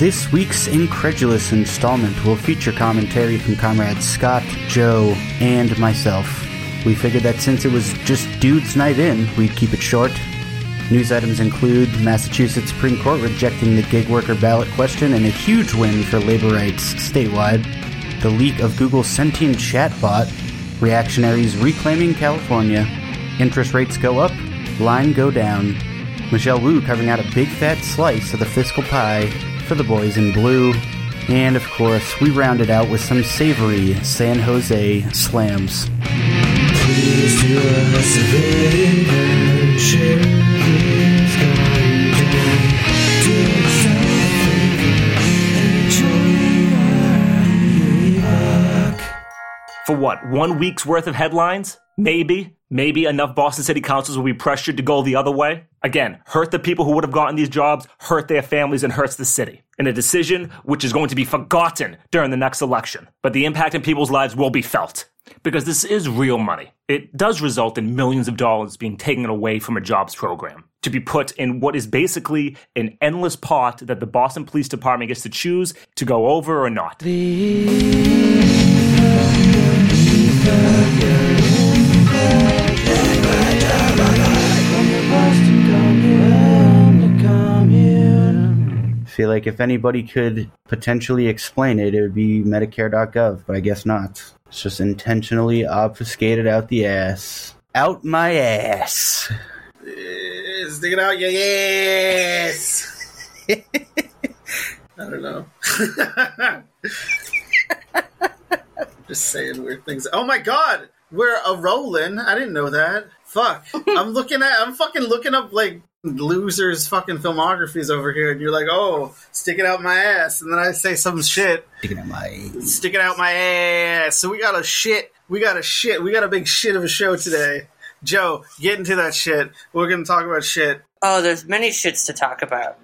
This week's Incredulous installment will feature commentary from comrades Scott, Joe, and myself. We figured that since it was just dudes' night in, we'd keep it short. News items include Massachusetts Supreme Court rejecting the gig worker ballot question and a huge win for labor rights statewide, the leak of Google's sentient chatbot, reactionaries reclaiming California, interest rates go up, line go down, Michelle Wu carving out a big fat slice of the fiscal pie for the boys in blue, and of course, we rounded out with some savory San Jose slams. For what? One week's worth of headlines? Maybe. Maybe enough Boston City Councils will be pressured to go the other way. Again, hurt the people who would have gotten these jobs, hurt their families, and hurts the city. In a decision which is going to be forgotten during the next election. But the impact in people's lives will be felt. Because this is real money. It does result in millions of dollars being taken away from a jobs program to be put in what is basically an endless pot that the Boston Police Department gets to choose to go over or not. Feel like if anybody could potentially explain it, it would be Medicare.gov, but I guess not. It's just intentionally obfuscated out the ass. Out my ass. Stick it out your ass. I don't know. Just saying weird things. Oh my god, we're a rolling. I didn't know that. Fuck. I'm looking at. I'm fucking looking up like losers fucking filmographies over here, and you're like, oh, stick it out my ass, and then I say some shit. Sticking out my Sticking out my ass. So we got a shit. We got a shit. We got a big shit of a show today. Joe, get into that shit. We're gonna talk about shit. Oh, there's many shits to talk about.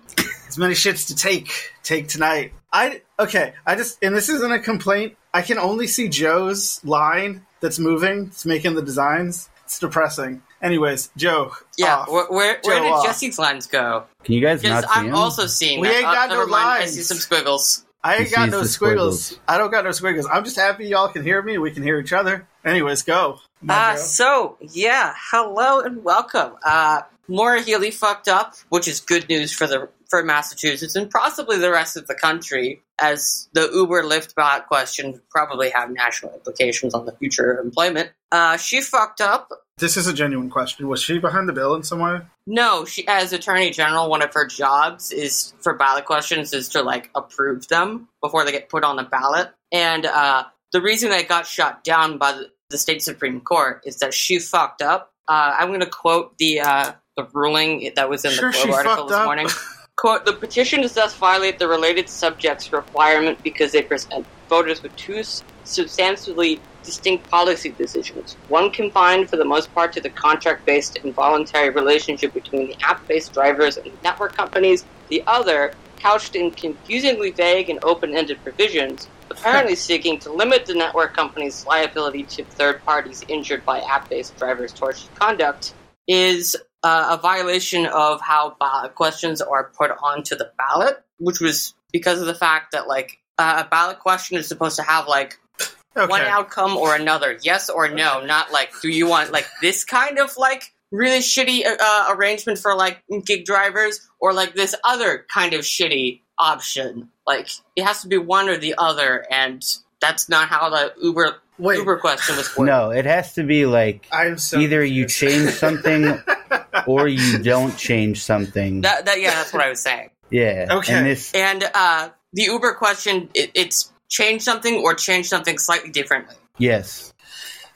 as many shits to take take tonight. I okay. I just and this isn't a complaint. I can only see Joe's line that's moving. It's making the designs. It's depressing. Anyways, Joe. Yeah, off. where, where, where did off. Jesse's lines go? Can you guys Because not see I'm him? also seeing We that. ain't Uh, got no never mind, I lines. see some squiggles. I ain't He got no squiggles. squiggles. I don't got no squiggles. I'm just happy y'all can hear me. We can hear each other. Anyways, go. Come on, Uh, Joe. so, yeah, hello and welcome. Uh, Maura Healey fucked up, which is good news for the for Massachusetts and possibly the rest of the country, as the Uber Lyft bot question probably have national implications on the future of employment. Uh, she fucked up. this is a genuine question. Was she behind the bill in some way? No, she as Attorney General, one of her jobs is for ballot questions is to like approve them before they get put on the ballot. And uh, the reason that got shot down by the, the state supreme court is that she fucked up. Uh, I'm going to quote the uh, the ruling that was in Sure, the Globe article this up. morning. Quote, the petition does thus violate the related subjects requirement because they present voters with two substantially distinct policy decisions. One confined for the most part to the contract based and voluntary relationship between the app based drivers and network companies. The other, couched in confusingly vague and open ended provisions, apparently seeking to limit the network company's liability to third parties injured by app based drivers' tortious conduct, is a violation of how ballot questions are put onto the ballot, which was because of the fact that like uh, a ballot question is supposed to have like Okay. one outcome or another, yes or no, not like do you want like this kind of like really shitty uh, arrangement for like gig drivers or like this other kind of shitty option. Like it has to be one or the other, and that's not how the Uber Wait. Uber question was worded. No, it has to be like I'm so either you change something or you don't change something. That, that yeah, that's what I was saying. yeah. Okay. And this And uh, the Uber question, it, it's change something or change something slightly differently. yes.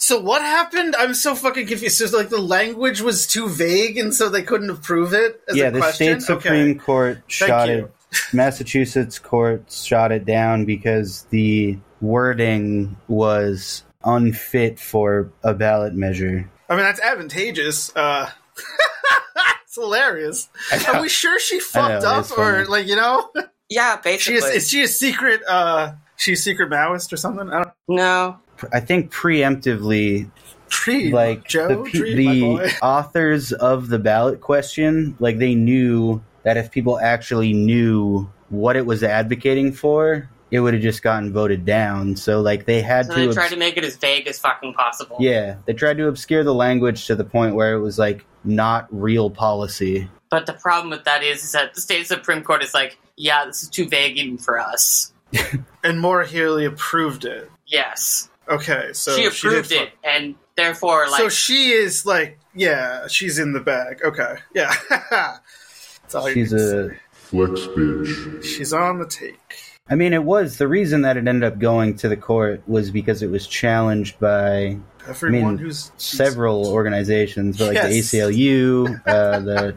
So what happened? I'm so fucking confused. So like the language was too vague, and so they couldn't approve it. As yeah, a the question? state supreme Okay. court shot you. it. Massachusetts court shot it down because the wording was unfit for a ballot measure. I mean, that's advantageous. Uh, it's hilarious. Are we sure she fucked know, up, or funny. like you know, Yeah, she basically. is, is she a secret? Uh, she's a secret Maoist or something? I don't. no. I think preemptively Tree, like Joe, the, pe- Tree, the authors of the ballot question like they knew that if people actually knew what it was advocating for it would have just gotten voted down so like they had So to they obs- tried to make it as vague as fucking possible. yeah they tried to obscure the language to the point where it was like not real policy But the problem with that is, is that the state Supreme Court is like, yeah, this is too vague even for us. and Maura Healey approved it. Yes. Okay, so she approved fu- it, and therefore, like, so she is like, yeah, she's in the bag. Okay, yeah. That's all she's need a say. Flex bitch. She's on the take. I mean, it was the reason that it ended up going to the court was because it was challenged by Everyone I mean, who's several organizations, but like Yes. the ACLU, uh, the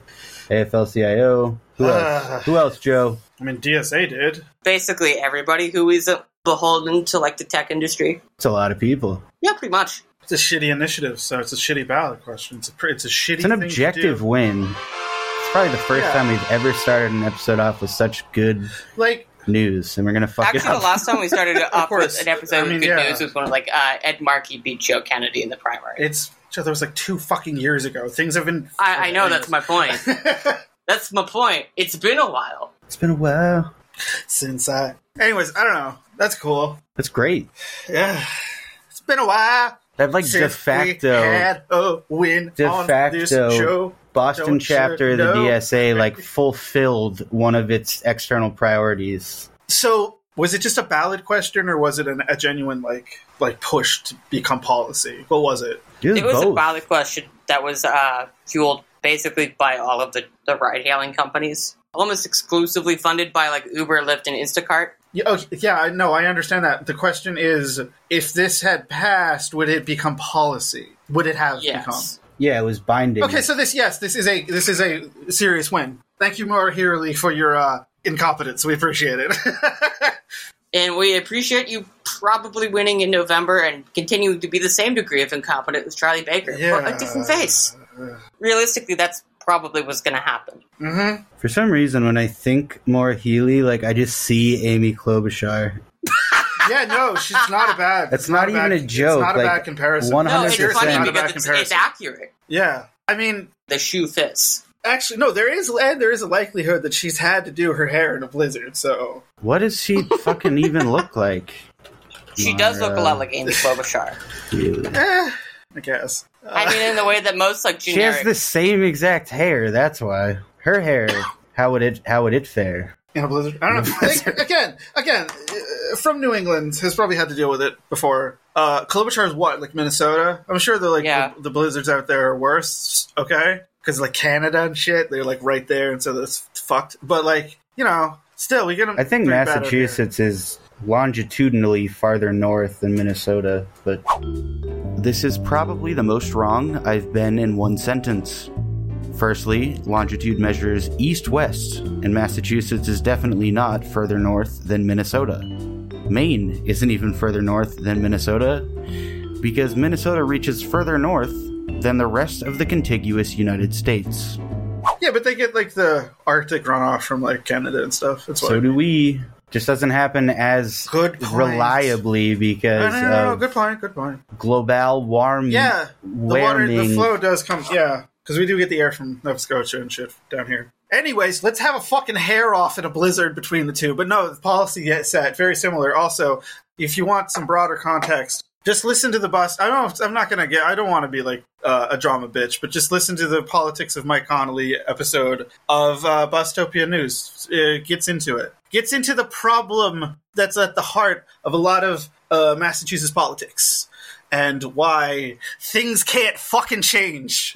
AFL-CIO. Who else? Ah. Who else, Joe? I mean, DSA did. basically everybody who is uh, beholden to like the tech industry. It's a lot of people. Yeah, pretty much. It's a shitty initiative, so it's a shitty ballot question. It's a pr- it's a shitty. It's an thing to objective do. win. It's probably the first Yeah. time we've ever started an episode off with such good Like, news, and we're gonna fuck Actually, it the last time we started off with an episode I of Good yeah. News was when like uh, Ed Markey beat Joe Kennedy in the primary. it's so that was like two fucking years ago. Things have been. I, I know that's my point. That's my point. It's been a while. it's been a while. Since I. Anyways, I don't know. That's cool. That's great. Yeah, it's been a while. That like de since facto we had a win De on facto this show. Boston Don't chapter of the sure know. DSA like fulfilled one of its external priorities. So, was it just a ballot question, or was it an, a genuine like like push to become policy? What was it? It was, It was a ballot question that was uh, fueled basically by all of the, the ride hailing companies, almost exclusively funded by like Uber, Lyft, and Instacart. Yeah, oh, yeah, I know. I understand that. The question is, if this had passed, would it become policy? Would it have Yes. become? Yeah, it was binding. Okay, so this, yes, this is a this is a serious win. Thank you, Maura Healey, for your uh, incompetence. We appreciate it. And we appreciate you probably winning in November and continuing to be the same degree of incompetent as Charlie Baker for Yeah. a different face. Realistically, that's probably what's going to happen. mm-hmm. For some reason, when I think Maura Healey, like I just see Amy Klobuchar. Yeah, no, she's not a bad. That's it's not a even bad- a joke, It's not a bad comparison. 100% No, it's funny because it's, it's accurate. Yeah, I mean, The shoe fits. actually, no, there is and there is a likelihood that she's had to do her hair in a blizzard. So What does she fucking even look like? She does look a lot like Amy Klobuchar. Healey. eh, I guess. I mean, in the way that most like She has the same exact hair. That's why her hair. How would it? How would it fare? In a blizzard. I don't know. Like, again, again, uh, from New England has probably had to deal with it before. Uh, Klobuchar is what, like Minnesota? I'm sure they're like Yeah. the, the blizzards out there are worse. Okay, because like Canada and shit, they're like right there, and so that's fucked. But like you know, still we get them. I think Massachusetts is longitudinally farther north than Minnesota, but this is probably the most wrong I've been in one sentence. Firstly, longitude measures east west, and Massachusetts is definitely not further north than Minnesota. Maine isn't even further north than Minnesota, because Minnesota reaches further north than the rest of the contiguous United States. Yeah, but they get like the Arctic runoff from like Canada and stuff. That's. So do we. Just doesn't happen as Good point. reliably because no, no, no, of good point. Good point. global warm Yeah, the water, the flow does come. Yeah, because we do get the air from Nova Scotia and shit down here. Anyways, let's have a fucking hair off in a blizzard between the two. But no, the policy set very similar. Also, if you want some broader context, just listen to the bus. I don't. I'm not gonna get. I don't want to be like uh, a drama bitch, but just listen to the politics of Mike Connolly episode of uh, Bostopia News. It gets into it. Gets into the problem that's at the heart of a lot of uh, Massachusetts politics and why things can't fucking change.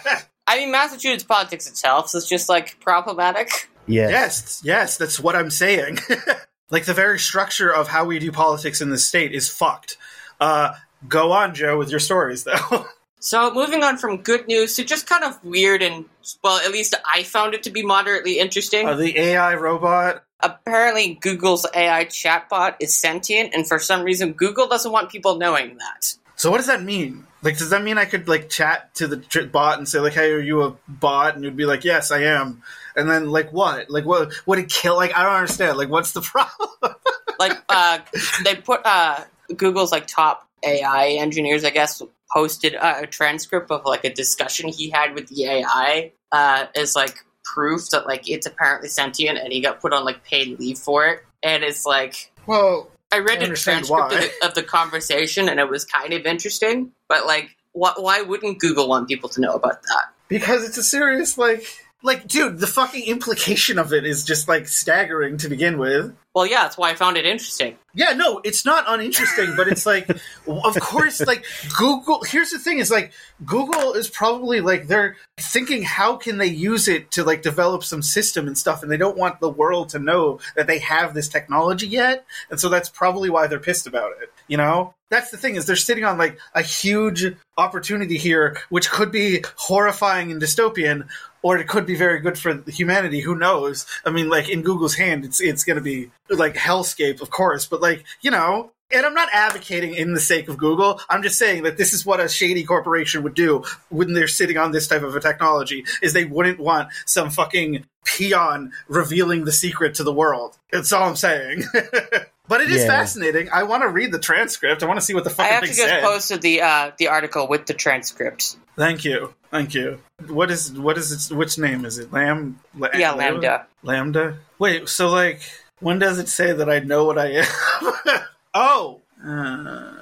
I mean, Massachusetts politics itself is just like problematic. Yes. yes, yes, that's what I'm saying. like the very structure of how we do politics in this state is fucked. Uh, go on, Joe, with your stories, though. So, moving on from good news to just kind of weird and, well, at least I found it to be moderately interesting. uh, the AI robot. Apparently, Google's AI chatbot is sentient, and for some reason, Google doesn't want people knowing that. So what does that mean? Like, does that mean I could like chat to the tr- bot and say like, "Hey, are you a bot?" And it'd be like, "Yes, I am." And then like what? Like what? Would it kill? Like I don't understand. Like what's the problem? Like, uh, they put uh, Google's like top AI engineers, I guess, posted a, a transcript of like a discussion he had with the AI uh, as like proof that like it's apparently sentient, and he got put on like paid leave for it. And it's like Well, I read I a transcript of the, of the conversation, and it was kind of interesting. But like, wh- why wouldn't Google want people to know about that? because it's a serious like like dude, the fucking implication of it is just like staggering to begin with. Well, yeah, that's why I found it interesting. Yeah, no, it's not uninteresting, but it's like, of course, like Google. Here's the thing: is like Google is probably like they're thinking how can they use it to like develop some system and stuff, and they don't want the world to know that they have this technology yet, and so that's probably why they're pissed about it. You know, that's the thing is they're sitting on like a huge opportunity here, which could be horrifying and dystopian, or it could be very good for humanity. Who knows? I mean, like in Google's hand, it's it's going to be like hellscape, of course. But like you know, and I'm not advocating in the sake of Google. I'm just saying that this is what a shady corporation would do when they're sitting on this type of a technology. Is they wouldn't want some fucking peon revealing the secret to the world. That's all I'm saying. but it is Yeah. fascinating. I want to read the transcript. I want to see what the fuck I fucking actually thing just said. posted the uh, the article with the transcript. Thank you. Thank you. What is what is it? Which name is it? Lam? La- Yeah, LaMDA. LaMDA. Wait. So like, when does it say that I know what I am? oh. Uh,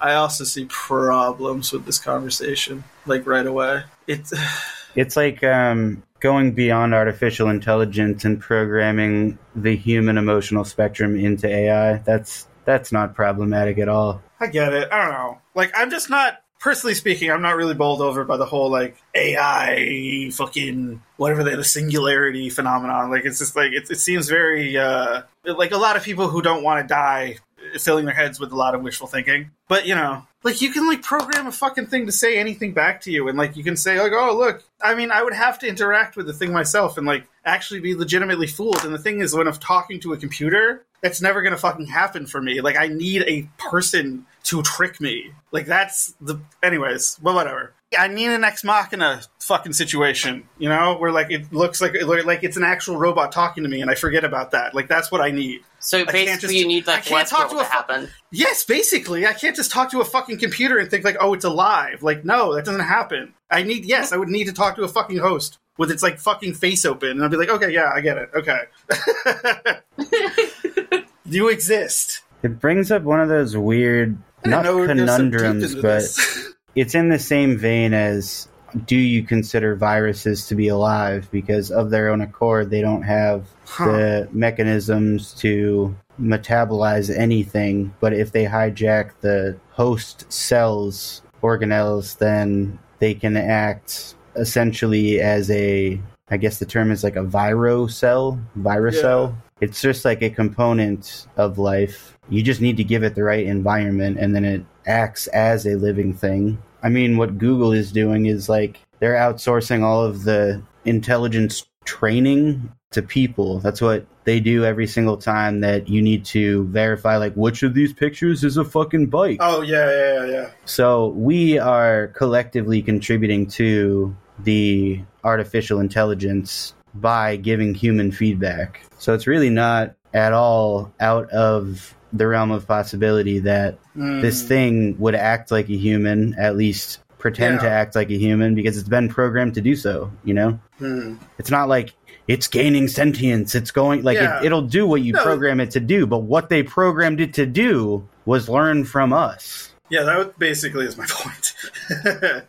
I also see problems with this conversation. Like right away. It's It's like um, going beyond artificial intelligence and programming the human emotional spectrum into AI. That's that's not problematic at all. I get it. I don't know. Like, I'm just not. Personally speaking, I'm not really bowled over by the whole like AI fucking whatever the, the singularity phenomenon. Like, it's just like it, it seems very uh like a lot of people who don't want to die filling their heads with a lot of wishful thinking. But you know, like you can like program a fucking thing to say anything back to you, and like you can say like, oh look. I mean, I would have to interact with the thing myself and like actually be legitimately fooled. And the thing is, when I'm talking to a computer, that's never gonna fucking happen for me. Like I need a person to trick me. Like that's the. Anyways, well, whatever. I need an ex machina fucking situation, you know, where like it looks like like it's an actual robot talking to me, and I forget about that. Like that's what I need. So basically, just- you need I like can't talk Westworld to to, a fu- happen. Yes, basically, I can't just talk to a fucking computer and think like, oh, it's alive. Like, no, that doesn't happen. I need yes, I would need to talk to a fucking host with its like fucking face open, and I'd be like, okay, yeah, I get it. Okay, you exist. It brings up one of those weird, not know there's some teeth conundrums, but this. it's in the same vein as do you consider viruses to be alive because of their own accord they don't have Huh. the mechanisms to metabolize anything but if they hijack the host cells organelles then they can act essentially as a i guess the term is like a viro cell virus Yeah. cell it's just like a component of life you just need to give it the right environment and then it acts as a living thing i mean what google is doing is like they're outsourcing all of the intelligence training to people that's what they do every single time that you need to verify like which of these pictures is a fucking bike oh yeah, yeah, yeah, yeah. so we are collectively contributing to the artificial intelligence by giving human feedback. So it's really not at all out of the realm of possibility that Mm. this thing would act like a human, at least pretend to act like a human because it's been programmed to do so, you know? Hmm. It's not like it's gaining sentience. It's going like Yeah. it, it'll do what you No. program it to do, but what they programmed it to do was learn from us. Yeah, that basically is my point.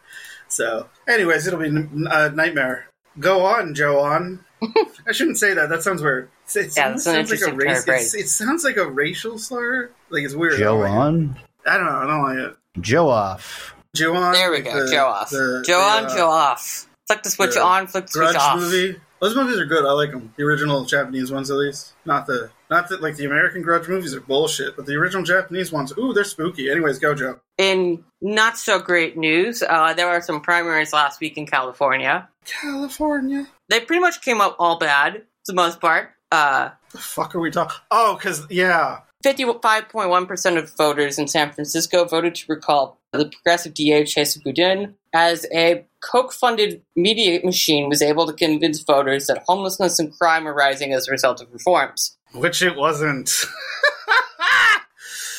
so, anyways, it'll be a nightmare. Go on, Joe. On. I shouldn't say that. That sounds weird. It, it Yeah, almost sounds like a interesting turn race. phrase. It sounds like a racial slur. Like it's weird. I Joe don't like it. on, I don't know. I don't like it. Joe off. Joe on. There we go. the- Joe off. the- Joe the, on. uh, Joe off. Flick the switch the on. Flick the switch Grudge off. movie. Those movies are good. I like them. The original Japanese ones, at least. Not the not that like the American Grudge movies are bullshit, but the original Japanese ones, ooh, they're spooky. Anyways, go Joe. In not so great news, uh, there were some primaries last week in California. California. They pretty much came up all bad, for the most part. Uh, The fuck are we talking? Oh, because yeah, 55.1% of voters in San Francisco voted to recall the progressive DA Chesa Boudin as a Koch-funded media machine was able to convince voters that homelessness and crime are rising as a result of reforms. which it wasn't.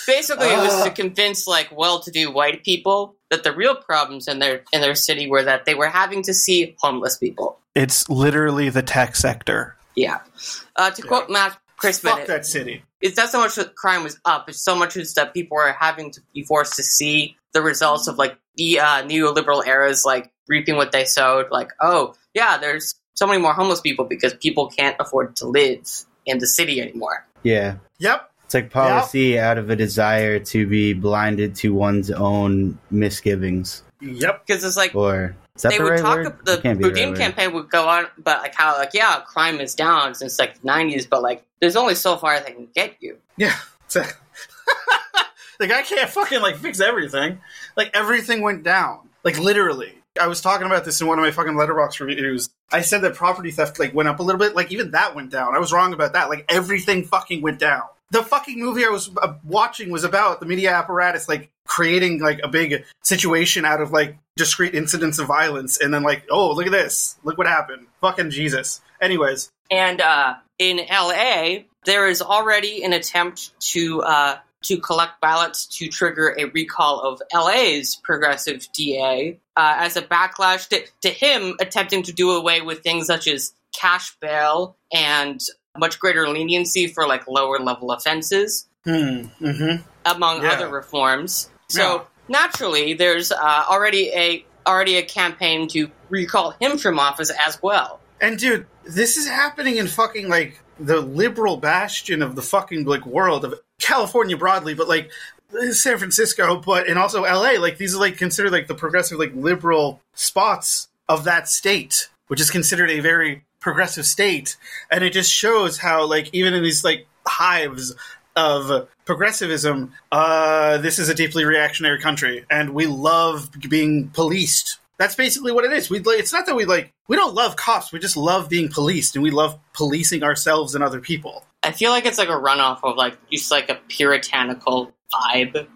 Basically, it was to Ah. convince like well-to-do white people that the real problems in their in their city were that they were having to see homeless people. It's literally the tech sector. Yeah. Uh, to quote Matt Crispin, Fuck that city. it's not so much that crime was up; it's so much as that people were having to be forced to see the results of like the uh, neoliberal eras, like reaping what they sowed. Like, oh yeah, there's so many more homeless people because people can't afford to live in the city anymore. Yeah. Yep. It's like policy out of a desire to be blinded to one's own misgivings. Yep. Because it's like Or is that they the would right talk. word? The It can't be the Boudin right word. campaign would go on, but like how like yeah, crime is down since like the '90s, but like there's only so far they can get you. Yeah. The guy can't fucking like fix everything. Like everything went down. Like literally. I was talking about this in one of my fucking Letterboxd reviews. I said that property theft like went up a little bit. Like even that went down. I was wrong about that. Like everything fucking went down. The fucking movie I was uh, watching was about the media apparatus like creating like a big situation out of like discrete incidents of violence and then like, oh, look at this. Look what happened. Fucking Jesus. Anyways, And uh, in LA, there is already an attempt to uh, to collect ballots to trigger a recall of LA's progressive DA uh, as a backlash to, to him attempting to do away with things such as cash bail and much greater leniency for like lower level offenses, hmm. Mm-hmm. among Yeah. other reforms. So Yeah. naturally, there's uh, already a already a campaign to recall him from office as well. And dude, this is happening in fucking like the liberal bastion of the fucking like world of California broadly, but like San Francisco, but and also LA. Like these are like considered like the progressive like liberal spots of that state, which is considered a very progressive state. And it just shows how like even in these like hives of progressivism, uh, this is a deeply reactionary country, and we love being policed. That's basically what it is. We like, it's not that we like we don't love cops. We just love being policed, and we love policing ourselves and other people. I feel like it's like a runoff of like just like a puritanical vibe.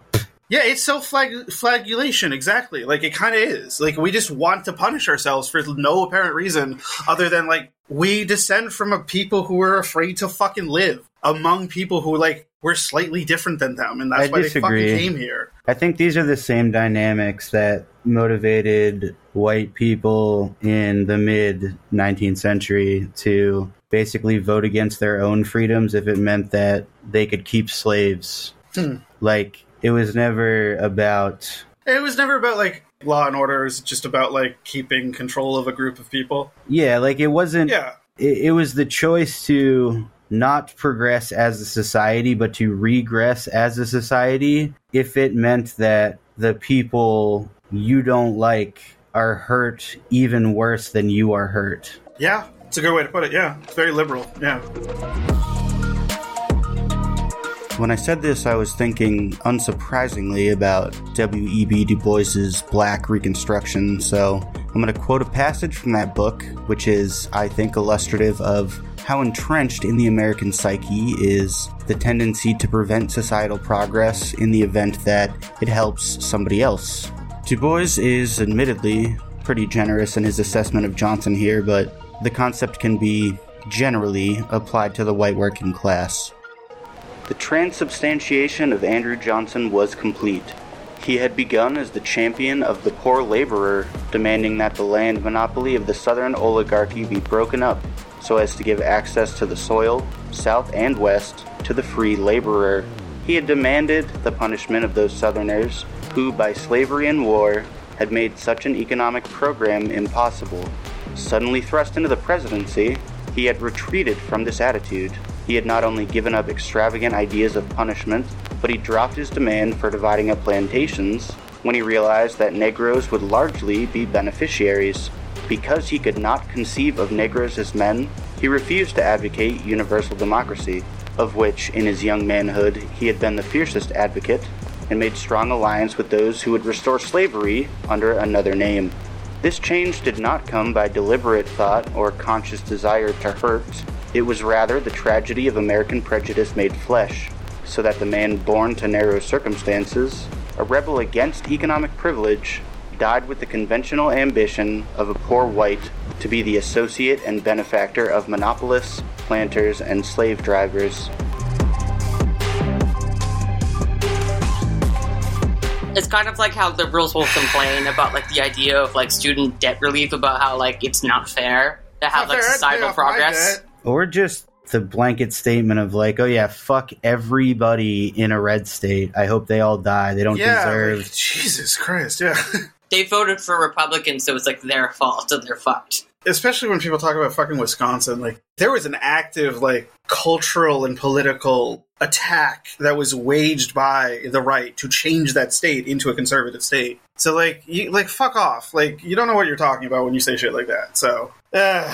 Yeah, it's self flagellation, exactly. Like it kind of is. Like we just want to punish ourselves for no apparent reason other than like we descend from a people who are afraid to fucking live among people who like were slightly different than them, and that's I why disagree. they fucking came here. I think these are the same dynamics that motivated white people in the mid 19th century to basically vote against their own freedoms if it meant that they could keep slaves. Hmm. Like, it was never about. It was never about like law and order. It was just about like keeping control of a group of people. Yeah, like it wasn't. Yeah, It, it was the choice to not progress as a society, but to regress as a society if it meant that the people you don't like are hurt even worse than you are hurt. yeah, it's a good way to put it. Yeah, it's very liberal. Yeah. When I said this, I was thinking, unsurprisingly, about W.E.B. Du Bois's Black Reconstruction, so I'm going to quote a passage from that book, which is, I think, illustrative of how entrenched in the American psyche is the tendency to prevent societal progress in the event that it helps somebody else. Du Bois is admittedly pretty generous in his assessment of Johnson here, but the concept can be generally applied to the white working class. The transubstantiation of Andrew Johnson was complete. He had begun as the champion of the poor laborer, demanding that the land monopoly of the Southern oligarchy be broken up so as to give access to the soil, south and west, to the free laborer. He had demanded the punishment of those Southerners who, by slavery and war, had made such an economic program impossible. Suddenly thrust into the presidency, he had retreated from this attitude. He had not only given up extravagant ideas of punishment, but he dropped his demand for dividing up plantations when he realized that Negroes would largely be beneficiaries. Because he could not conceive of Negroes as men, he refused to advocate universal democracy, of which, in his young manhood, he had been the fiercest advocate, and made strong alliance with those who would restore slavery under another name. This change did not come by deliberate thought or conscious desire to hurt. It was rather the tragedy of American prejudice made flesh, so that the man born to narrow circumstances, a rebel against economic privilege, died with the conventional ambition of a poor white to be the associate and benefactor of monopolists, planters, and slave drivers. It's kind of like how liberals will complain about like the idea of like student debt relief about how like it's not fair to have like Fair, I'd pay societal off my progress. Debt. Or just the blanket statement of like, oh yeah, fuck everybody in a red state. I hope they all die. They don't Yeah, deserve. like, Jesus Christ, yeah. They voted for Republicans, so it's like their fault, so they're fucked. Especially when people talk about fucking Wisconsin, like there was an active like cultural and political attack that was waged by the right to change that state into a conservative state. So like, you, like fuck off. Like you don't know what you're talking about when you say shit like that. So, uh,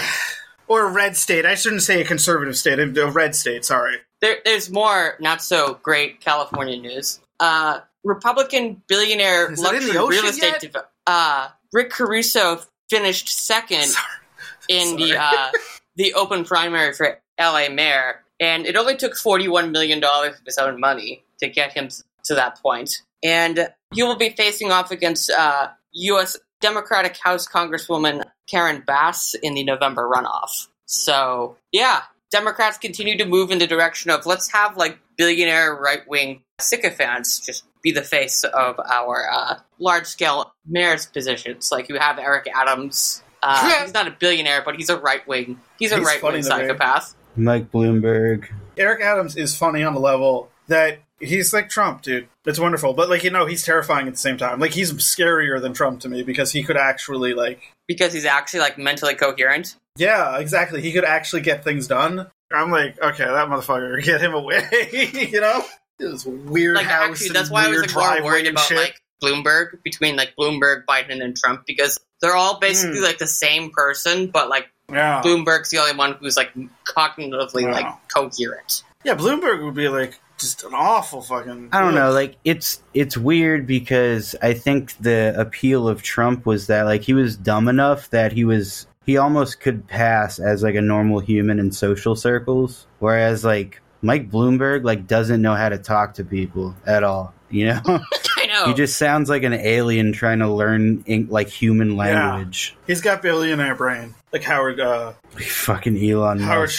or a red state. I shouldn't say a conservative state. A red state. Sorry. There, there's more not so great California news. Uh, Republican billionaire Is luxury real estate yet? dev- uh, Rick Caruso finished second in the uh, the open primary for LA mayor, and it only took forty one million dollars of his own money to get him to that point. And he will be facing off against uh, U.S. Democratic House Congresswoman Karen Bass in the November runoff. So yeah, Democrats continue to move in the direction of let's have like billionaire right wing sycophants just be the face of our uh, large scale mayor's positions. Like you have Eric Adams. Uh, he's not a billionaire, but he's a right wing. He's a right wing to psychopath. Mike Bloomberg. Eric Adams is funny on the level that he's like Trump, dude. It's wonderful, but like you know, he's terrifying at the same time. Like he's scarier than Trump to me because he could actually like, Because he's actually like mentally coherent. yeah, exactly. He could actually get things done. I'm like, okay, that motherfucker, get him away. you know, this weird Like house. actually, that's why I was like more worried about shit. like Bloomberg between like Bloomberg, Biden, and Trump because they're all basically Hmm. like the same person, but like yeah, Bloomberg's the only one who's like cognitively Wow. like coherent. yeah. Bloomberg would be like just an awful fucking. I don't know, like it's it's weird because I think the appeal of Trump was that like he was dumb enough that he was he almost could pass as like a normal human in social circles, whereas like Mike Bloomberg like doesn't know how to talk to people at all. You know, I know. he just sounds like an alien trying to learn like human language. He's got billionaire brain, like Howard. uh Fucking Elon Howard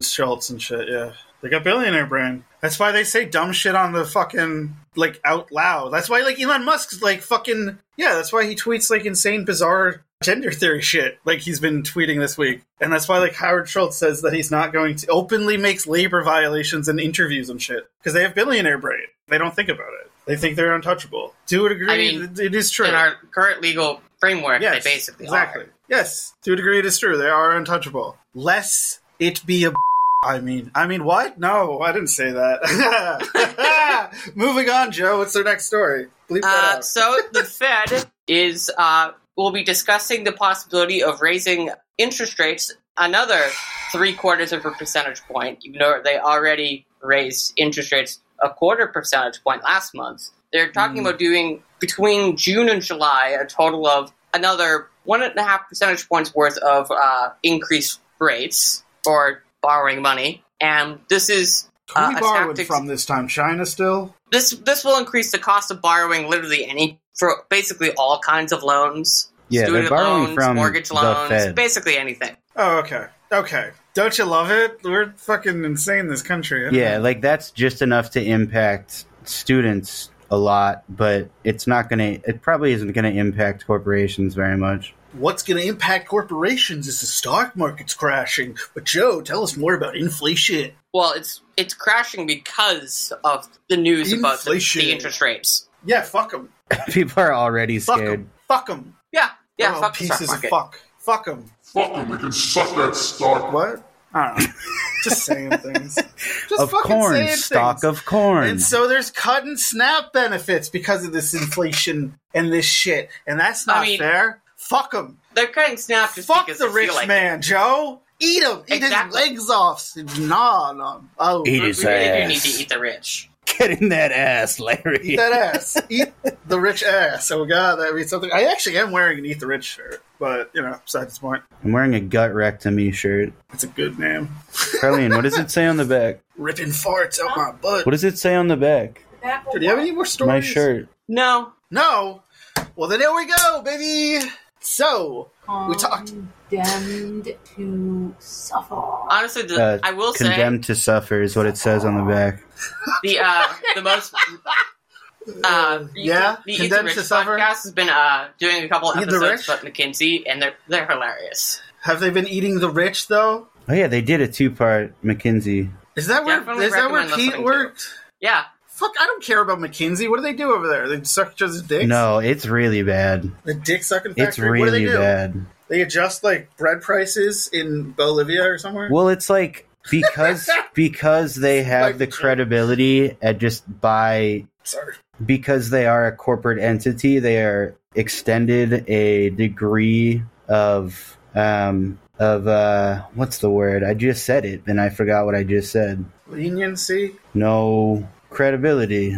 Schultz and shit, yeah. They got billionaire brain. That's why they say dumb shit on the fucking like out loud. That's why like Elon Musk's like fucking yeah, that's why he tweets like insane bizarre gender theory shit like he's been tweeting this week. And that's why like Howard Schultz says that he's not going to openly makes labor violations in interviews and shit because they have billionaire brain. They don't think about it. They think they're untouchable. Do it agree? I mean, it is true. in our current legal framework, Yes, they basically exactly. are. Yes, to a degree, it is true. They are untouchable. Less it be a. I mean, I mean, what? No, I didn't say that. Moving on, Joe. What's their next story? Uh, so the Fed is uh, will be discussing the possibility of raising interest rates another three quarters of a percentage point, even though they already raised interest rates a quarter percentage point last month. They're talking Hmm. about doing between June and July a total of another one and a half percentage points worth of uh, increased rates for borrowing money, and this is Who uh, we a borrowing tactic- from this time? China still? this this will increase the cost of borrowing literally any for basically all kinds of loans. Yeah, they're student borrowing loans, from mortgage the loans, Fed. basically anything. Oh, okay. Okay. Don't you love it? We're fucking insane, this country. Yeah, it? like that's just enough to impact students a lot, but it's not going to, it probably isn't going to impact corporations very much. What's going to impact corporations is the stock market's crashing. But Joe, tell us more about inflation. Well, it's it's crashing because of the news about the, the interest rates. Yeah, fuck them. People are already Fuck scared. them. Fuck them. Yeah, yeah, oh, fuck the stock pieces of fuck. Fuck them. Fuck them, We can suck that stock. What? I don't know. Just saying things. Just Of fucking corn, saying stock things. of corn. And so there's cut and snap benefits because of this inflation and this shit, and that's not I mean- fair. Fuck them. They're cutting snap just Fuck because the they rich feel like man, Joe. Eat him. Eat Exactly. his legs off. No, no. Oh, Eat We his really do ass. need to eat the rich. Get in that ass, Larry. eat that ass. eat the rich ass. Oh god, that means something. I actually am wearing an eat the rich shirt, but you know, besides the point, I'm wearing a gut rectomy shirt. it's a good name. Carlene, what does it say on the back? Ripping farts out my butt. What does it say on the back? Do you have any more stories? My shirt. No, No. Well, then there we go, baby. So we talked. Condemned to suffer. honestly, the, Uh, I will say Condemned to suffer is what it says on the back. the uh, the most Uh, yeah? the Eat Condemned the to Rich suffer? podcast has been uh, doing a couple Eat the episodes Rich? about McKinsey, and they're they're hilarious. Have they been eating the rich though? Oh yeah, they did a two-part McKinsey. Is that where Definitely is that where recommend Pete listening to worked? Yeah, Fuck, I don't care about McKinsey. What do they do over there? They suck each other's dicks. No, it's really bad. the dick sucking factory. It's what do they really do? bad. They adjust like bread prices in Bolivia or somewhere. Well, it's like because because they have Like the the- credibility at just by Sorry. because they are a corporate entity, they are extended a degree of um of uh what's the word? I just said it and I forgot what I just said. Leniency. No credibility.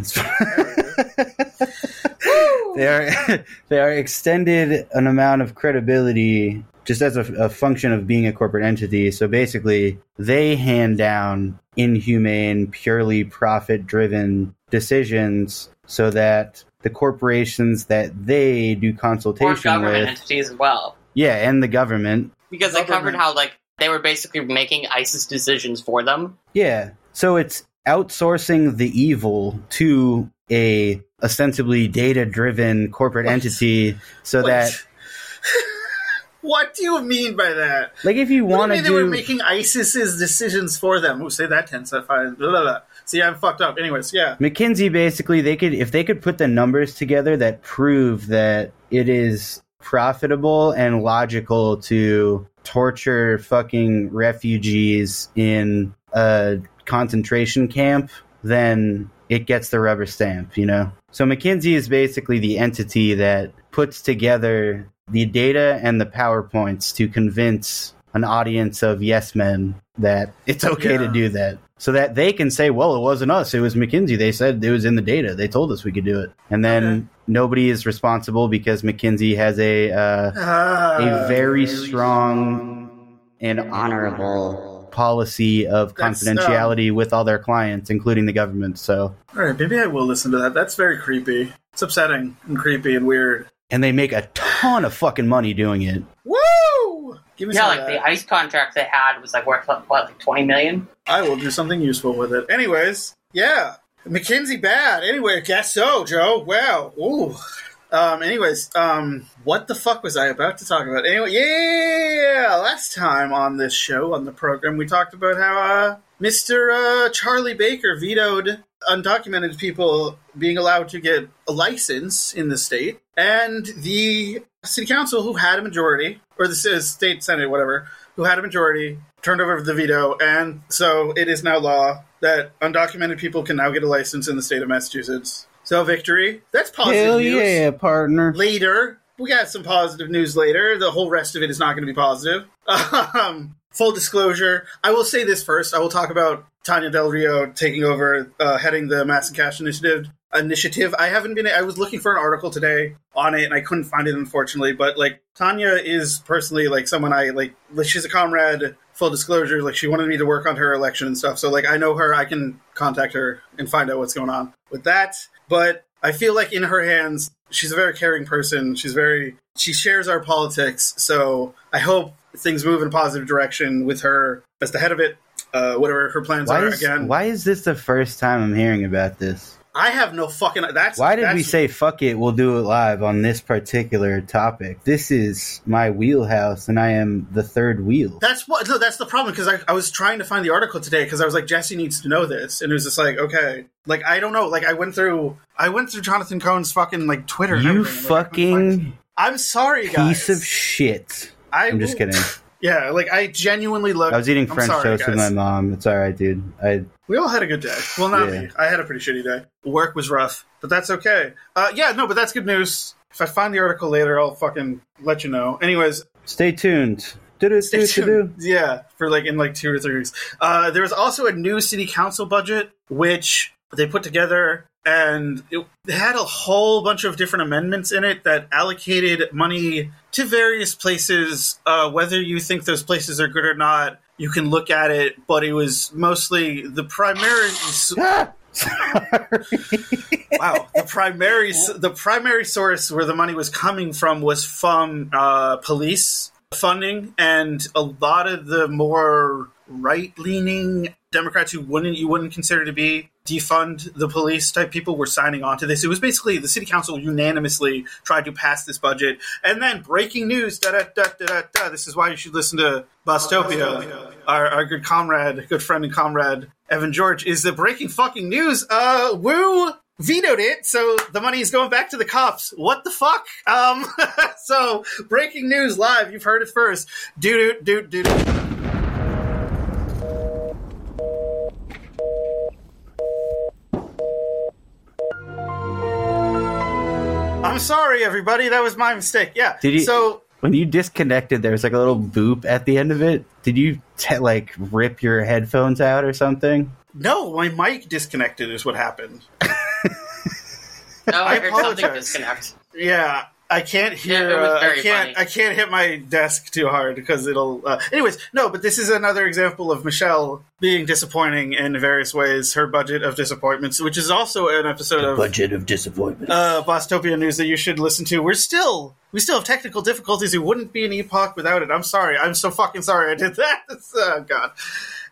they are they are extended an amount of credibility just as a, a function of being a corporate entity. So basically, they hand down inhumane, purely profit driven decisions so that the corporations that they do or consultation government with, entities as well, yeah, and the government, because they covered how like they were basically making ICE's decisions for them. Yeah. So it's outsourcing the evil to a ostensibly data driven corporate What? entity so What? that what do you mean by that? like if you want do to mean they were making ICE's decisions for them? Who say that tense? That fine. Blah, blah, blah. See, I'm fucked up. Anyways, yeah. McKinsey basically they could if they could put the numbers together that prove that it is profitable and logical to torture fucking refugees in a concentration camp, then it gets the rubber stamp, you know? So McKinsey is basically the entity that puts together the data and the PowerPoints to convince an audience of yes men that it's okay to do that. So that they can say, well, it wasn't us, it was McKinsey. They said it was in the data. They told us we could do it. And then Okay. nobody is responsible because McKinsey has a uh, Ah, a very strong and honorable policy of That's, um, confidentiality with all their clients, including the government. So, All right, maybe I will listen to that. That's very creepy. It's upsetting and creepy and weird. and they make a ton of fucking money doing it. Woo! Give me Yeah, some like of the. ICE contract they had was like worth what, like twenty million. I will do something useful with it. Anyways, yeah. McKinsey bad. Anyway, guess so, Joe. Wow. Ooh. Um, anyways, um, what the fuck was I about to talk about? Anyway, yeah, last time on this show, on the program, we talked about how, uh, Mr. Uh, Charlie Baker vetoed undocumented people being allowed to get a license in the state, and the city council, who had a majority, or the state senate, whatever, who had a majority, turned over the veto, and so it is now law that undocumented people can now get a license in the state of Massachusetts. So victory. That's positive Hell news. yeah, partner. Later, we got some positive news later. The whole rest of it is not going to be positive. Um, full disclosure, I will say this first. I will talk about Tania Del Rio taking over, uh, heading the Mass and Cass Initiative. Initiative. I haven't been. I was looking for an article today on it, and I couldn't find it, unfortunately. But like Tania is personally like someone I like. like, She's a comrade. Full disclosure, like she wanted me to work on her election and stuff. So like I know her. I can contact her and find out what's going on with that. But I feel like in her hands, she's a very caring person. She's very she shares our politics. So I hope things move in a positive direction with her as the head of it. Uh, whatever her plans Why are. is, Again, why is this the first time I'm hearing about this? I have no fucking. That's Why did that's, we say fuck it? We'll do it live on this particular topic. This is my wheelhouse, and I am the third wheel. That's what. No, that's the problem because I, I was trying to find the article today because I was like Jesse needs to know this, and it was just like okay, like I don't know. Like I went through, I went through Jonathan Cohn's fucking like Twitter. You everything, like, fucking. I'm sorry, guys. piece of shit. I, I'm just kidding. Yeah, like I genuinely looked. I was eating French sorry, toast with my mom. It's all right, dude. I We all had a good day. Well, not Yeah. me. I had a pretty shitty day. Work was rough, but that's okay. Uh, yeah, no, but that's good news. If I find the article later, I'll fucking let you know. Anyways, stay tuned. Do-do, stay tuned. Yeah, for like in like two or three weeks. Uh, there was also a new city council budget, which they put together, and it had a whole bunch of different amendments in it that allocated money to various places. Uh, whether you think those places are good or not, you can look at it. But it was mostly the primary. Sorry. wow the primary the primary source where the money was coming from was from uh, police funding and a lot of the more right leaning democrats who wouldn't you wouldn't consider to be defund the police type people were signing on to this. It was basically the city council unanimously tried to pass this budget. And then breaking news, da da da da da. This is why you should listen to Bostopia, our, our good comrade, good friend and comrade, Evan George, is the breaking fucking news. Uh, Wu vetoed it, so the money is going back to the cops. What the fuck? Um, so breaking news live. You've heard it first. Do do do do. I'm sorry, everybody. That was my mistake. Yeah. Did you- So When you disconnected, there was like a little boop at the end of it. Did you te- like rip your headphones out or something? no, my mic disconnected. Is what happened. No, oh, I, I heard something apologize. disconnect. Yeah, I can't hear. Yeah, uh, I can't. funny. I can't hit my desk too hard because it'll. Uh, anyways, no. But this is another example of Michelle being disappointing in various ways. Her budget of disappointments, which is also an episode of Budget of disappointment. uh, Bostopia news that you should listen to. We're still. We still have technical difficulties. It wouldn't be an epoch without it. I'm sorry. I'm so fucking sorry I did that. It's, uh, God.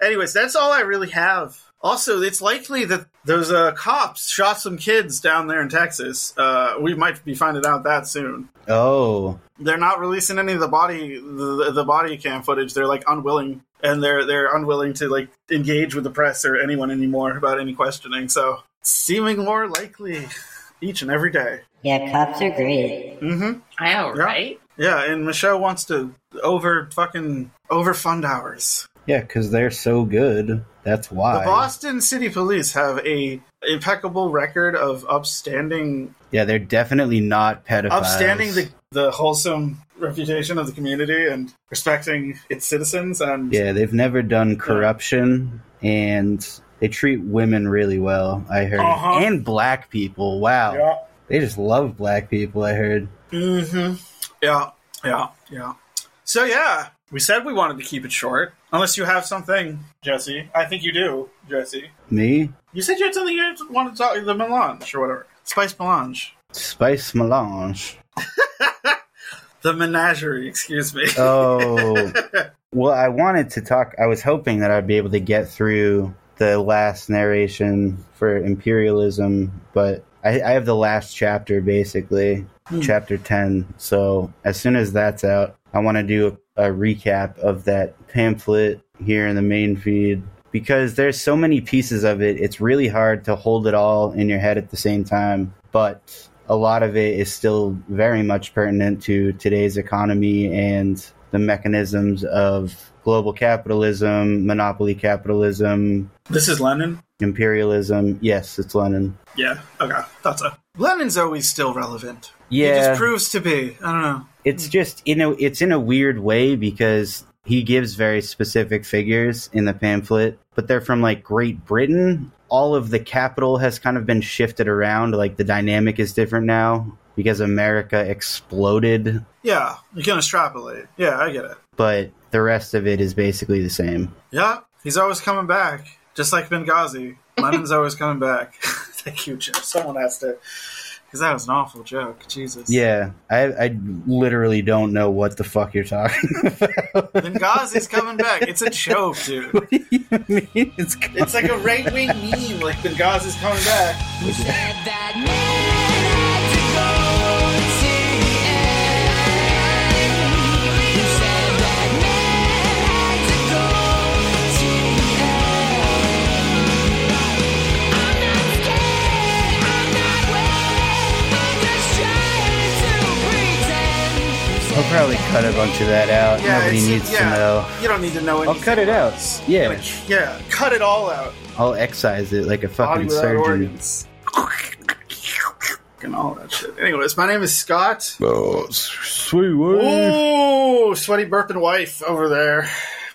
Anyways, that's all I really have. Also, it's likely that those uh, cops shot some kids down there in Texas. Uh, we might be finding out that soon. oh, They're not releasing any of the body the, the body cam footage. They're like unwilling, and they're they're unwilling to like engage with the press or anyone anymore about any questioning. So, seeming more likely each and every day. Yeah, cops are great. Mm-hmm. I know, right? Yeah, and Michelle wants to over fucking overfund hours. Yeah, because they're so good. That's why. The Boston City Police have a impeccable record of upstanding, yeah, they're definitely not pedophiles. upstanding the the wholesome reputation of the community and respecting its citizens. And Yeah, they've never done corruption, and they treat women really well. I heard, Uh-huh. and black people. Wow, yeah, they just love black people. I heard. hmm yeah, yeah, yeah. So yeah, we said we wanted to keep it short. Unless you have something, Jesse. I think you do, Jesse. Me, You said you had something you wanted to talk the melange or whatever. Spice melange. spice melange. The menagerie, excuse me. Oh, well, I wanted to talk. I was hoping that I'd be able to get through the last narration for imperialism, but I, I have the last chapter basically, hmm. chapter 10. So as soon as that's out, I want to do a, a recap of that pamphlet here in the main feed because there's so many pieces of it. It's really hard to hold it all in your head at the same time, but a lot of it is still very much pertinent to today's economy and the mechanisms of global capitalism, monopoly capitalism, this is Lenin? imperialism. Yes, it's Lenin. Yeah, okay, thought so. Lenin's always still relevant. He Yeah, just proves to be. I don't know. It's hmm. just you know it's in a weird way because he gives very specific figures in the pamphlet, but they're from like Great Britain. All of the capital has kind of been shifted around. Like the dynamic is different now because America exploded, Yeah, you can extrapolate. Yeah, I get it. but the rest of it is basically the same. Yeah, he's always coming back, just like Benghazi. Lenin's always coming back. Thank you, Jeff. Someone has to, because that was an awful joke. Jesus. Yeah, I, I literally don't know what the fuck you're talking about. Benghazi's coming back. It's a joke, dude. what do you mean? It's It's like a right wing meme. Like Benghazi's coming back. Cut a bunch of that out. Yeah, Nobody it's- needs yeah, to know. You don't need to know. I'll cut it about out. Yeah. Like, yeah, cut it all out. I'll excise it like a fucking without surgeon. organs. And all that shit. Anyways, my name is Scott. Oh, Sweet word. Ooh, sweaty burping wife over there.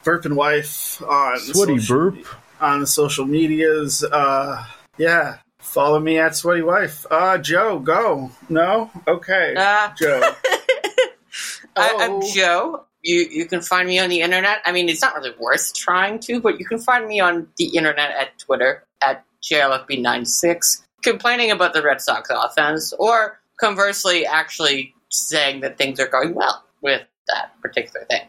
Burping wife on Sweaty social, burp. on the social medias. Uh, yeah, follow me at sweaty wife. Uh, Joe, go. No, okay, Uh, Joe. I, Oh. I'm Joe. You you can find me on the internet. I mean, it's not really worth trying to, but you can find me on the internet at Twitter at JLFB96, complaining about the Red Sox offense, or conversely, actually saying that things are going well with that particular thing.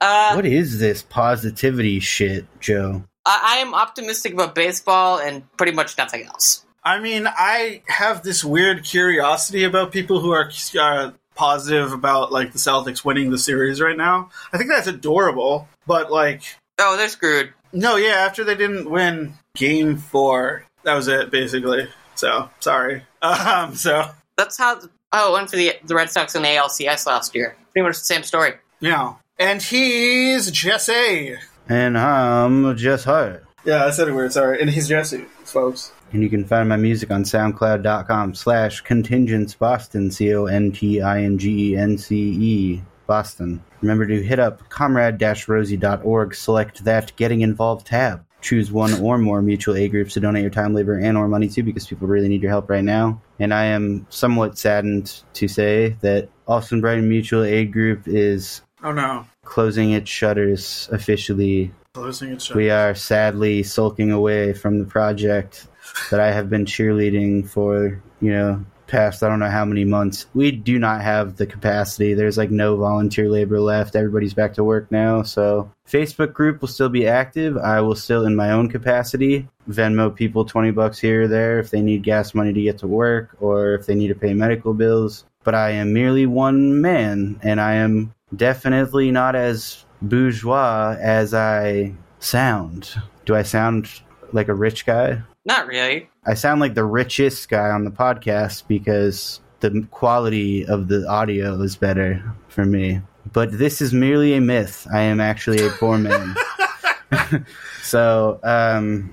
Uh, What is this positivity shit, Joe? I, I am optimistic about baseball and pretty much nothing else. I mean, I have this weird curiosity about people who are uh, positive about like the Celtics winning the series right now. I think that's adorable, but like, Oh, they're screwed. no, yeah, after they didn't win Game Four, that was it basically. So sorry. Um, so That's how. Oh, it went for the the Red Sox in the ALCS last year. Pretty much the same story. yeah, and he's Jesse. And I'm Jess Hart. Yeah, I said it weird. Sorry, and he's Jesse, folks. And you can find my music on soundcloud.com slash contingence Boston, C O N T I N G E N C E, Boston. Remember to hit up comrade-rosie.org, select that Getting Involved tab. Choose one or more mutual aid groups to donate your time, labor, and or money to because people really need your help right now. And I am somewhat saddened to say that Allston Brighton Mutual Aid Group is Oh no, closing its shutters officially closing it shut. we are sadly sulking away from the project that I have been cheerleading for, you know, past I don't know how many months. We do not have the capacity. There's like no volunteer labor left. Everybody's back to work now. So, Facebook group will still be active. I will still in my own capacity Venmo people 20 bucks here or there if they need gas money to get to work or if they need to pay medical bills. But I am merely one man and I am definitely not as bourgeois as I sound. Do I sound like a rich guy? Not really. I sound like the richest guy on the podcast because the quality of the audio is better for me. But this is merely a myth. I am actually a poor man. so, um,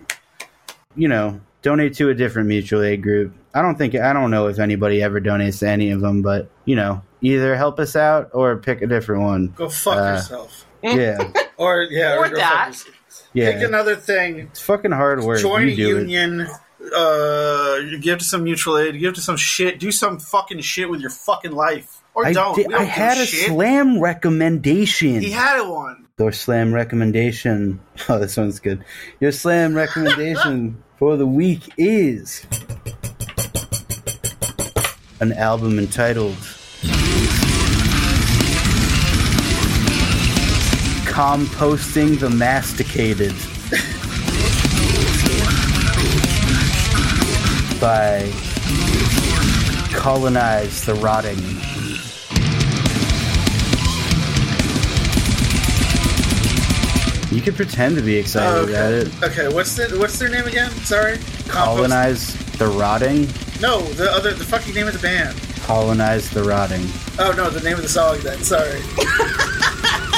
you know, donate to a different mutual aid group. I don't think, I don't know if anybody ever donates to any of them, but, you know, either help us out or pick a different one. Go fuck Uh, yourself. Yeah. Or yeah, Or go that. Yeah. Pick another thing. It's fucking hard work. Join you a do it. union. Uh, give to some mutual aid. Give to some shit. Do some fucking shit with your fucking life, or I, don't. did- don't I had a shit. slam recommendation. He had one. Your slam recommendation. Oh, this one's good. Your slam recommendation for the week is an album entitled Composting the Masticated by Colonize the Rotting. You could pretend to be excited Oh, about it. Okay, what's the what's their name again? Sorry. Compost- Colonize the Rotting. No, the other the fucking name of the band. Colonize the Rotting. Oh no, the name of the song. Then sorry.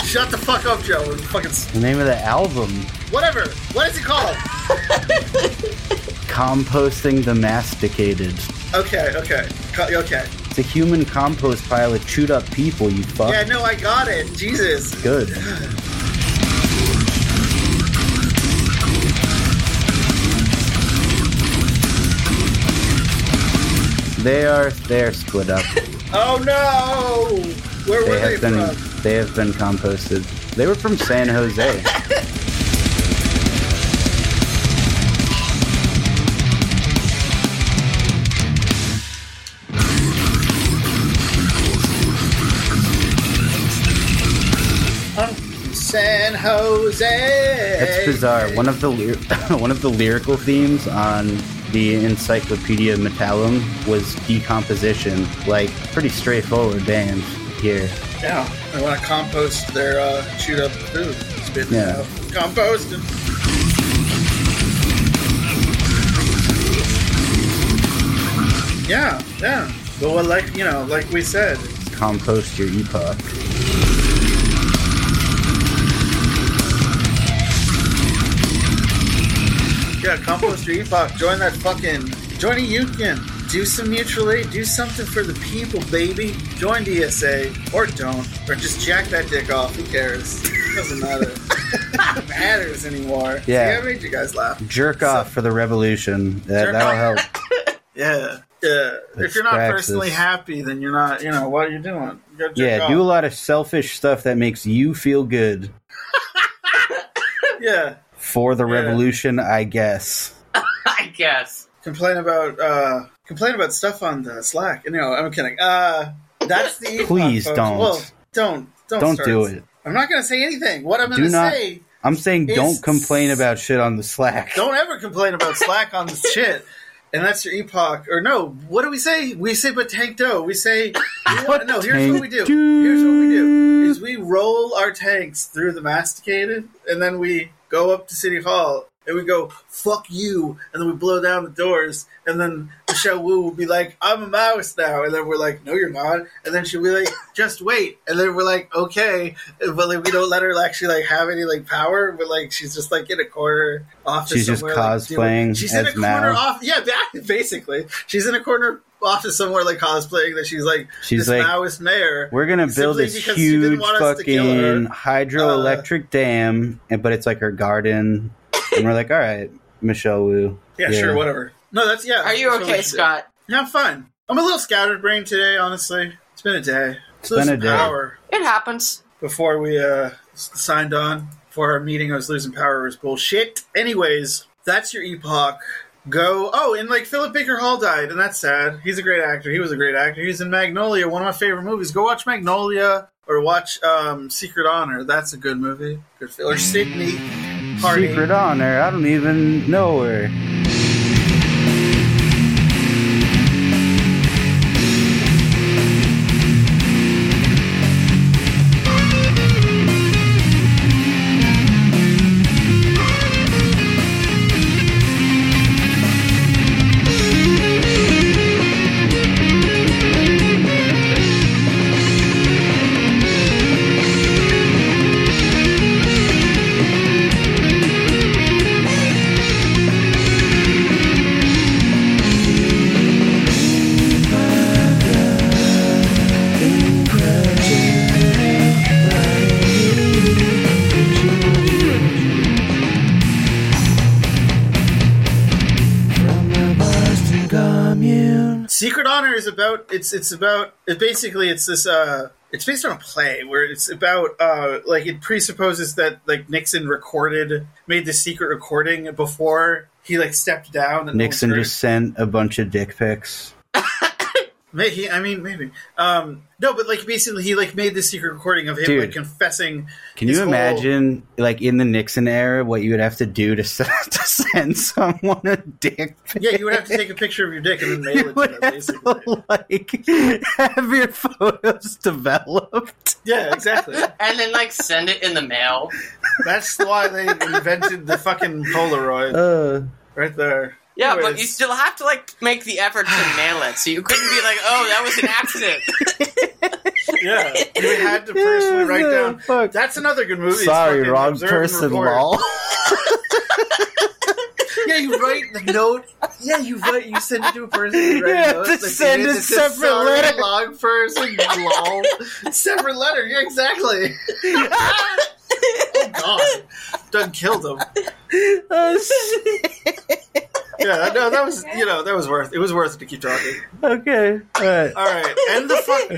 Shut the fuck up, Joe. Fucking The name of the album, whatever. What is it called? Composting the Masticated. Okay, okay, Co- okay. It's a human compost pile of chewed up people, you fuck. Yeah, no, I got it. Jesus. Good. They are they're split up. Oh no! Where They were they, been from? They have been composted. They were from San Jose. San Jose. That's bizarre. One of the ly- one of the lyrical themes on the Encyclopedia Metallum was decomposition. Like pretty straightforward band here. Yeah, they want to compost their uh, chewed up food. Spit it Yeah. out. Compost it. Yeah, yeah. But what, like you know, like we said, Compost your epoch. yeah, compost your epoch. Join that fucking, join a union. Do some mutual aid. Do something for the people, baby. Join DSA or don't, or just jack that dick off. Who cares? Doesn't matter. It matters anymore. Yeah. See, I made you guys laugh. Jerk off for the revolution. That, that'll help. Yeah. Yeah. If you're not personally happy, then you're not, you know, what are you doing? You Yeah, off. do a lot of selfish stuff that makes you feel good Yeah. for the Yeah. revolution, I guess. I guess. Complain about, uh, complain about stuff on the Slack. No, I'm kidding. Uh, that's the. Please folks. don't. Well, don't. Don't, Don't start. do it. I'm not going to say anything. What I'm going to say I'm saying don't complain about shit on the Slack. Don't ever complain about Slack on the shit. And that's your epoch. Or no, what do we say? We say but tankdo. We say want- no. Here's what we do. Here's what we do: is we roll our tanks through the masticated, and then we go up to City Hall and we go "fuck you," and then we blow down the doors, and then Michelle Wu will be like, "I'm a mouse now," and then we're like, "No, you're not," and then she'll be like, "Just wait," and then we're like, "Okay," but like we don't let her actually like have any like power, but like she's just like in a corner office. She's just somewhere, like, doing- cosplaying she's in a corner off. Yeah, basically, she's in a corner office somewhere like cosplaying that she's like She's this like, Maoist mayor. We're gonna build this because she didn't huge want us to kill her. fucking hydroelectric uh, dam, but it's like her garden, and we're like, all right, Michelle Wu. Yeah, sure, whatever. No, that's yeah. Are you that's what we okay, should do. Scott? Yeah, I'm fine. I'm a little scattered brain today, honestly. It's been a day. It's been a day. Power. It happens. Before we uh, signed on for our meeting, I was losing power. It was bullshit. Anyways, that's your epoch. Go. Oh, and like Philip Baker Hall died, and that's sad. He's a great actor. He was a great actor. He's in Magnolia, one of my favorite movies. Go watch Magnolia or watch um, Secret Honor. That's a good movie. Good film. Or Sydney. Party. Secret honor. I don't even know her. Secret Honor is about it's it's about it basically it's this uh it's based on a play where it's about uh like it presupposes that like Nixon recorded made the secret recording before he like stepped down and Nixon just sent a bunch of dick pics. Maybe, I mean, maybe. Um, no, but like basically, he like made this secret recording of him Dude. like confessing. Can his you whole- imagine, like in the Nixon era, what you would have to do to, send, to send someone a dick pic? Yeah, you would have to take a picture of your dick and then mail You it to would them. Basically, to like have your photos developed. yeah, exactly. And then like send it in the mail. That's why they invented the fucking Polaroid Uh, right there. Yeah, but you still have to like make the effort to mail it. So you couldn't be like, "Oh, that was an accident." Yeah, you had to personally write Yeah, down. fuck. That's another good movie. Sorry, wrong person. Report. Lol. Yeah, you write the note. Yeah, you write. You send it to a person. You write You a have to like, send a separate sorry, letter. Long person. Lol. separate letter. Yeah, exactly. Oh God, done killed him. Oh, yeah, no, that was you know that was worth. It was worth it to keep talking. okay. All right. All right, end the fuck.